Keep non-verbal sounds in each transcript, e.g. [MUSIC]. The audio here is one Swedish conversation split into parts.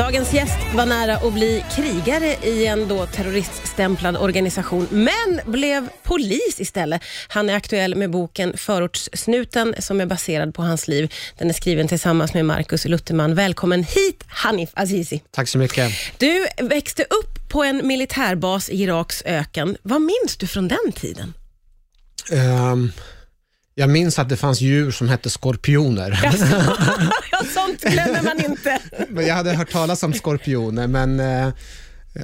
Dagens gäst var nära att bli krigare i en då terroriststämplad organisation, men blev polis istället. Han är aktuell med boken Förortssnuten som är baserad på hans liv. Den är skriven tillsammans med Markus Lutterman. Välkommen hit Hanif Azizi. Tack så mycket. Du växte upp på en militärbas i Iraks öken. Vad minns du från den tiden? Um, jag minns att det fanns djur som hette skorpioner. ja, [LAUGHS] sånt glömmer man inte. jag hade hört talas om skorpioner, men eh,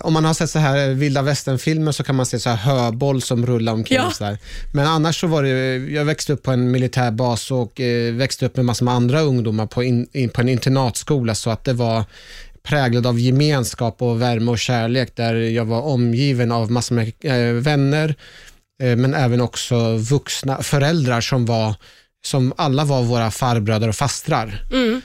om man har sett så här vilda västern-filmer så kan man se så här höboll som rullar omkring. Ja. Så där. Men annars så var det, jag växte upp på en militärbas och eh, växte upp med massor med andra ungdomar på, in, in, på en internatskola, så att det var präglad av gemenskap och värme och kärlek, där jag var omgiven av massor med eh, vänner, men även också vuxna föräldrar som var som alla var våra farbröder och fastrar. Mm.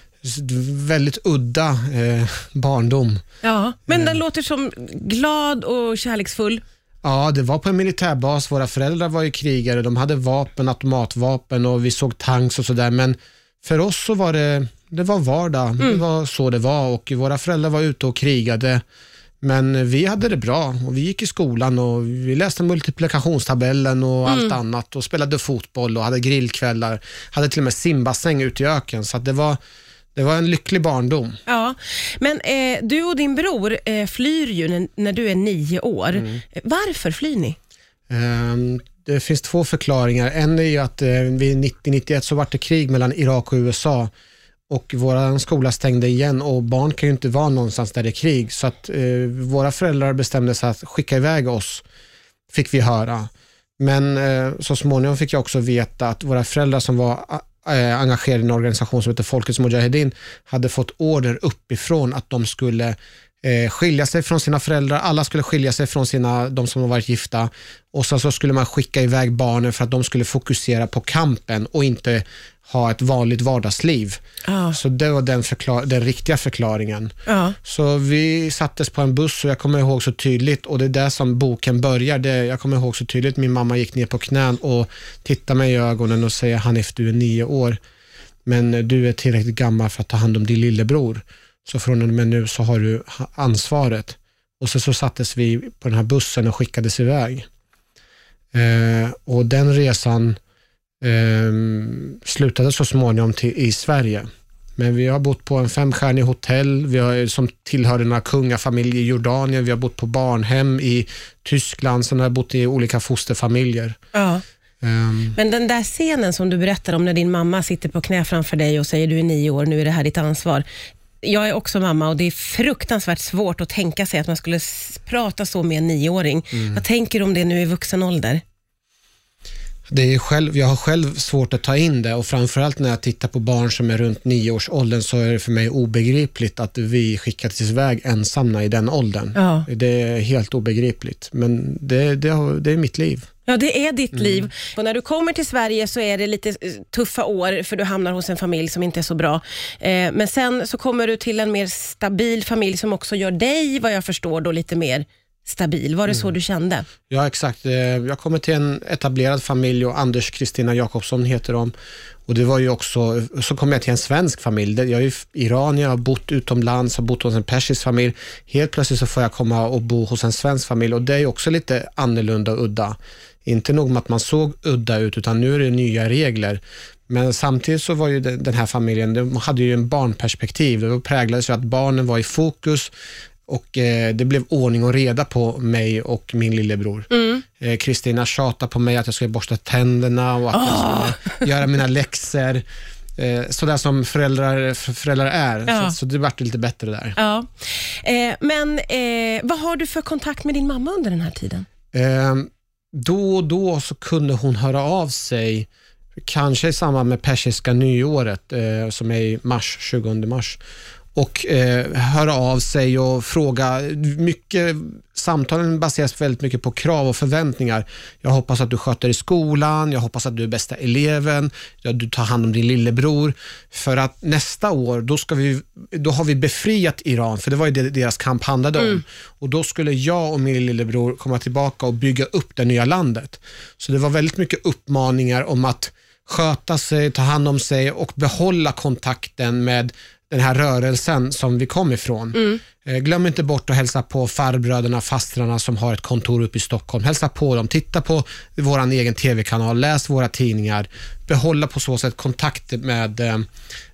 Väldigt udda eh, barndom. Ja, men den låter som glad och kärleksfull. Ja, det var på en militärbas. Våra föräldrar var ju krigare. De hade vapen, automatvapen och vi såg tanks och sådär. Men för oss så var det, det var vardag. Det var så det var och våra föräldrar var ute och krigade. Men vi hade det bra och vi gick i skolan och vi läste multiplikationstabellen och allt annat och spelade fotboll och hade grillkvällar. Hade till och med simbassäng ute i öken. Så det, var, det var en lycklig barndom. Ja, men eh, du och din bror eh, flyr ju när, när du är nio år. Eh, Varför flyr ni? Ehm, Det finns två förklaringar. En är ju att eh, vid 90-91 så var det krig mellan Irak och USA och vår skola stängde igen och barn kan ju inte vara någonstans där det är krig. Så att eh, våra föräldrar bestämde sig att skicka iväg oss, fick vi höra. Men eh, så småningom fick jag också veta att våra föräldrar som var eh, engagerade i en organisation som heter Folkets Mujahedin hade fått order uppifrån att de skulle eh, skilja sig från sina föräldrar. Alla skulle skilja sig från sina, de som har varit gifta och sen så skulle man skicka iväg barnen för att de skulle fokusera på kampen och inte ha ett vanligt vardagsliv. Ja. Så det var den, förklar- den riktiga förklaringen. Ja. Så vi sattes på en buss och jag kommer ihåg så tydligt och det är där som boken börjar. Det, jag kommer ihåg så tydligt min mamma gick ner på knän och tittade mig i ögonen och säger Hanif, du är nio år, men du är tillräckligt gammal för att ta hand om din lillebror. Så från och med nu så har du ansvaret. Och så, så sattes vi på den här bussen och skickades iväg. Eh, och den resan eh, slutade så småningom till, i Sverige. Men vi har bott på en femstjärnig hotell, vi har, som tillhör en kungafamilj i Jordanien, vi har bott på barnhem i Tyskland, sen har jag bott i olika fosterfamiljer. Ja. Ehm, Men den där scenen som du berättar om när din mamma sitter på knä framför dig och säger du är nio år, nu är det här ditt ansvar. Jag är också mamma och det är fruktansvärt svårt att tänka sig att man skulle prata så med en nioåring. Vad tänker du om det nu i vuxen ålder? Det är själv, jag har själv svårt att ta in det och framförallt när jag tittar på barn som är runt nioårsåldern så är det för mig obegripligt att vi skickades iväg ensamma i den åldern. Ja. Det är helt obegripligt, men det, det, har, det är mitt liv. Ja, det är ditt liv. Och när du kommer till Sverige så är det lite eh, tuffa år, för du hamnar hos en familj som inte är så bra. Eh, men sen så kommer du till en mer stabil familj som också gör dig, vad jag förstår, då lite mer stabil. Var det så du kände? Ja, exakt. Eh, Jag kommer till en etablerad familj och Anders Kristina Jakobsson heter de. Och det var ju också, så kom jag till en svensk familj. Jag är ju iranier, har bott utomlands, har bott hos en persisk familj. Helt plötsligt så får jag komma och bo hos en svensk familj och det är också lite annorlunda och udda. Inte nog med att man såg udda ut, utan nu är det nya regler. Men samtidigt så var ju den den här familjen, de hade ju en barnperspektiv. Det präglades ju att barnen var i fokus och eh, det blev ordning och reda på mig och min lillebror. Eh, Kristina tjatade på mig att jag skulle borsta tänderna och att jag skulle göra mina läxor. Eh, sådär som föräldrar, föräldrar är. Ja. Så, så det vart lite bättre där. Ja. Men vad har du för kontakt med din mamma under den här tiden? Eh, då och då så kunde hon höra av sig, kanske i samband med persiska nyåret som är i mars, 20 mars och eh, höra av sig och fråga. Mycket, samtalen baseras väldigt mycket på krav och förväntningar. Jag hoppas att du sköter i skolan, jag hoppas att du är bästa eleven, ja, du tar hand om din lillebror. För att nästa år, då, ska vi, då har vi befriat Iran, för det var ju det deras kamp handlade om. Och Då skulle jag och min lillebror komma tillbaka och bygga upp det nya landet. Så det var väldigt mycket uppmaningar om att sköta sig, ta hand om sig och behålla kontakten med den här rörelsen som vi kom ifrån. Eh, Glöm inte bort att hälsa på farbröderna, fastrarna som har ett kontor uppe i Stockholm. Hälsa på dem, titta på vår egen TV-kanal, läs våra tidningar. Behålla på så sätt kontakt med, eh,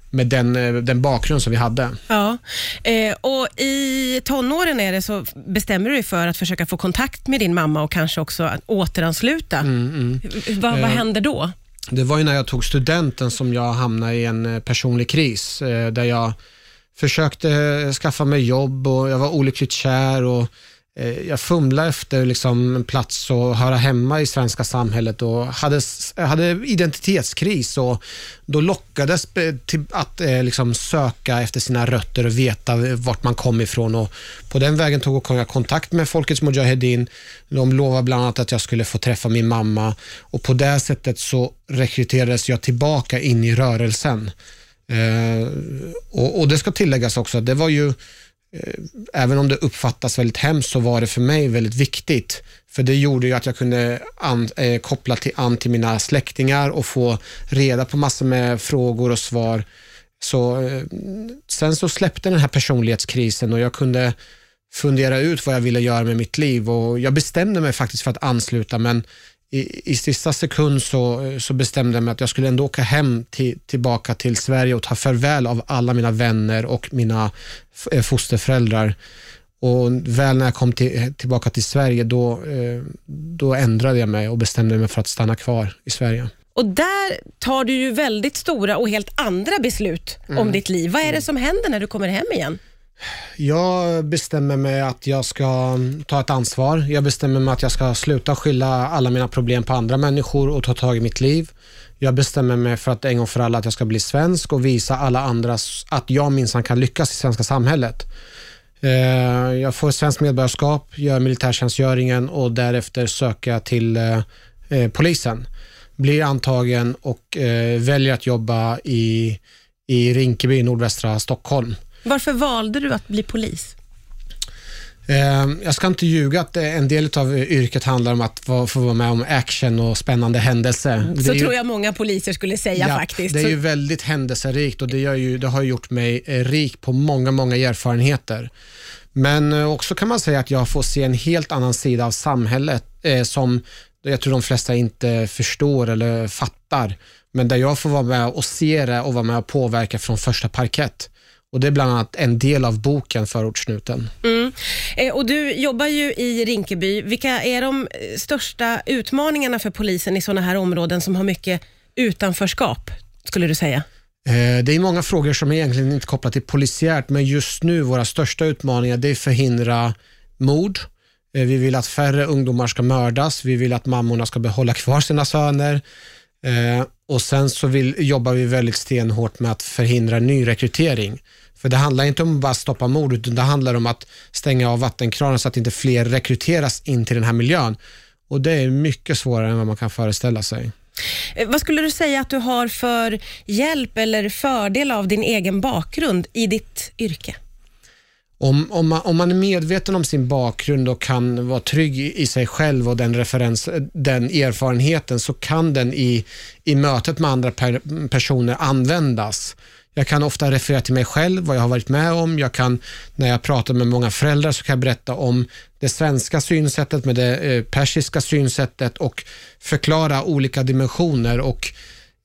med den, eh, den bakgrund som vi hade. Ja. Eh, och I tonåren är det så bestämmer du dig för att försöka få kontakt med din mamma och kanske också att återansluta. Mm, Vad, vad Eh, händer då? Det var ju när jag tog studenten som jag hamnade i en eh, personlig kris eh, där jag försökte eh, skaffa mig jobb och jag var olyckligt kär och Eh, jag fumlade efter liksom en plats att höra hemma i svenska samhället och hade, hade identitetskris och då lockades till att eh, liksom söka efter sina rötter och veta vart man kom ifrån och på den vägen tog jag kontakt med Folkets Mujahedin. De lovade bland annat att jag skulle få träffa min mamma och på det sättet så rekryterades jag tillbaka in i rörelsen. Eh, och, och Det ska tilläggas också, att det var ju, Eh, även om det uppfattas väldigt hemskt, så var det för mig väldigt viktigt. För det gjorde ju att jag kunde an, eh, koppla till, an till mina släktingar och få reda på massor med frågor och svar. Så, eh, sen så släppte den här personlighetskrisen och jag kunde fundera ut vad jag ville göra med mitt liv och jag bestämde mig faktiskt för att ansluta men i, i sista sekund så, så bestämde jag mig att jag skulle ändå åka hem till, tillbaka till Sverige och ta farväl av alla mina vänner och mina eh, fosterföräldrar. Och väl när jag kom till, tillbaka till Sverige då, eh, då ändrade jag mig och bestämde mig för att stanna kvar i Sverige. Och Där tar du ju väldigt stora och helt andra beslut om ditt liv. Vad är det som händer när du kommer hem igen? Jag bestämmer mig att jag ska ta ett ansvar. Jag bestämmer mig att jag ska sluta skylla alla mina problem på andra människor och ta tag i mitt liv. Jag bestämmer mig för att en gång för alla att jag ska bli svensk och visa alla andra att jag minsann kan lyckas i svenska samhället. Eh, jag får svenskt medborgarskap, gör militärtjänstgöringen och därefter söker jag till eh, eh, polisen. Blir antagen och väljer att jobba i, i Rinkeby i nordvästra Stockholm. Varför valde du att bli polis? Eh, Jag ska inte ljuga att eh, en del av yrket handlar om att få vara med om action och spännande händelser. Det Så ju- tror jag många poliser skulle säga Ja, faktiskt. Det är ju väldigt händelserikt och det, ju, det har gjort mig eh, rik på många, många erfarenheter. Men eh, också kan man säga att jag får se en helt annan sida av samhället eh, som jag tror de flesta inte förstår eller fattar. Men där jag får vara med och se det och vara med och påverka från första parkett. Och Det är bland annat en del av boken Förortssnuten. Mm. Eh, Och du jobbar ju i Rinkeby. Vilka är de största utmaningarna för polisen i sådana här områden som har mycket utanförskap, skulle du säga? Eh, Det är många frågor som är egentligen inte kopplat till polisiärt, men just nu våra största utmaningar det är att förhindra mord. Eh, Vi vill att färre ungdomar ska mördas. Vi vill att mammorna ska behålla kvar sina söner. Eh, Och Sen så vill, jobbar vi väldigt stenhårt med att förhindra nyrekrytering. För det handlar inte om att bara stoppa mord, utan det handlar om att stänga av vattenkranen så att inte fler rekryteras in till den här miljön. Och Det är mycket svårare än vad man kan föreställa sig. Eh, Vad skulle du säga att du har för hjälp eller fördel av din egen bakgrund i ditt yrke? Om, om, man, om man är medveten om sin bakgrund och kan vara trygg i, i sig själv och den, referens, den erfarenheten så kan den i, i mötet med andra per, personer användas. Jag kan ofta referera till mig själv, vad jag har varit med om. Jag kan, när jag pratar med många föräldrar så kan jag berätta om det svenska synsättet med det eh, persiska synsättet och förklara olika dimensioner. Och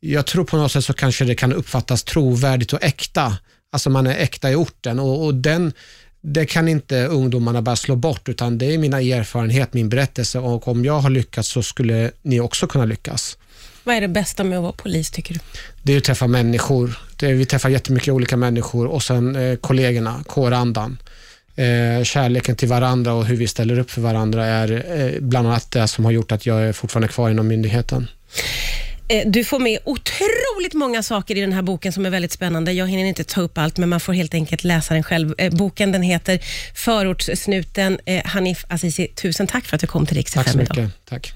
jag tror på något sätt så kanske det kan uppfattas trovärdigt och äkta. Alltså man är äkta i orten och, och den, det kan inte ungdomarna bara slå bort utan det är mina erfarenhet, min berättelse och om jag har lyckats så skulle ni också kunna lyckas. Vad är det bästa med att vara polis, tycker du? Det är att träffa människor. Är, vi träffar jättemycket olika människor och sen eh, kollegorna, kårandan. Eh, kärleken till varandra och hur vi ställer upp för varandra är eh, bland annat det som har gjort att jag är fortfarande kvar inom myndigheten. Eh, Du får med otroligt många saker i den här boken som är väldigt spännande. Jag hinner inte ta upp allt, men man får helt enkelt läsa den själv. Eh, Boken den heter Förortssnuten. Eh, Hanif Azizi, tusen tack för att du kom till Rix Tack så idag. mycket. Tack.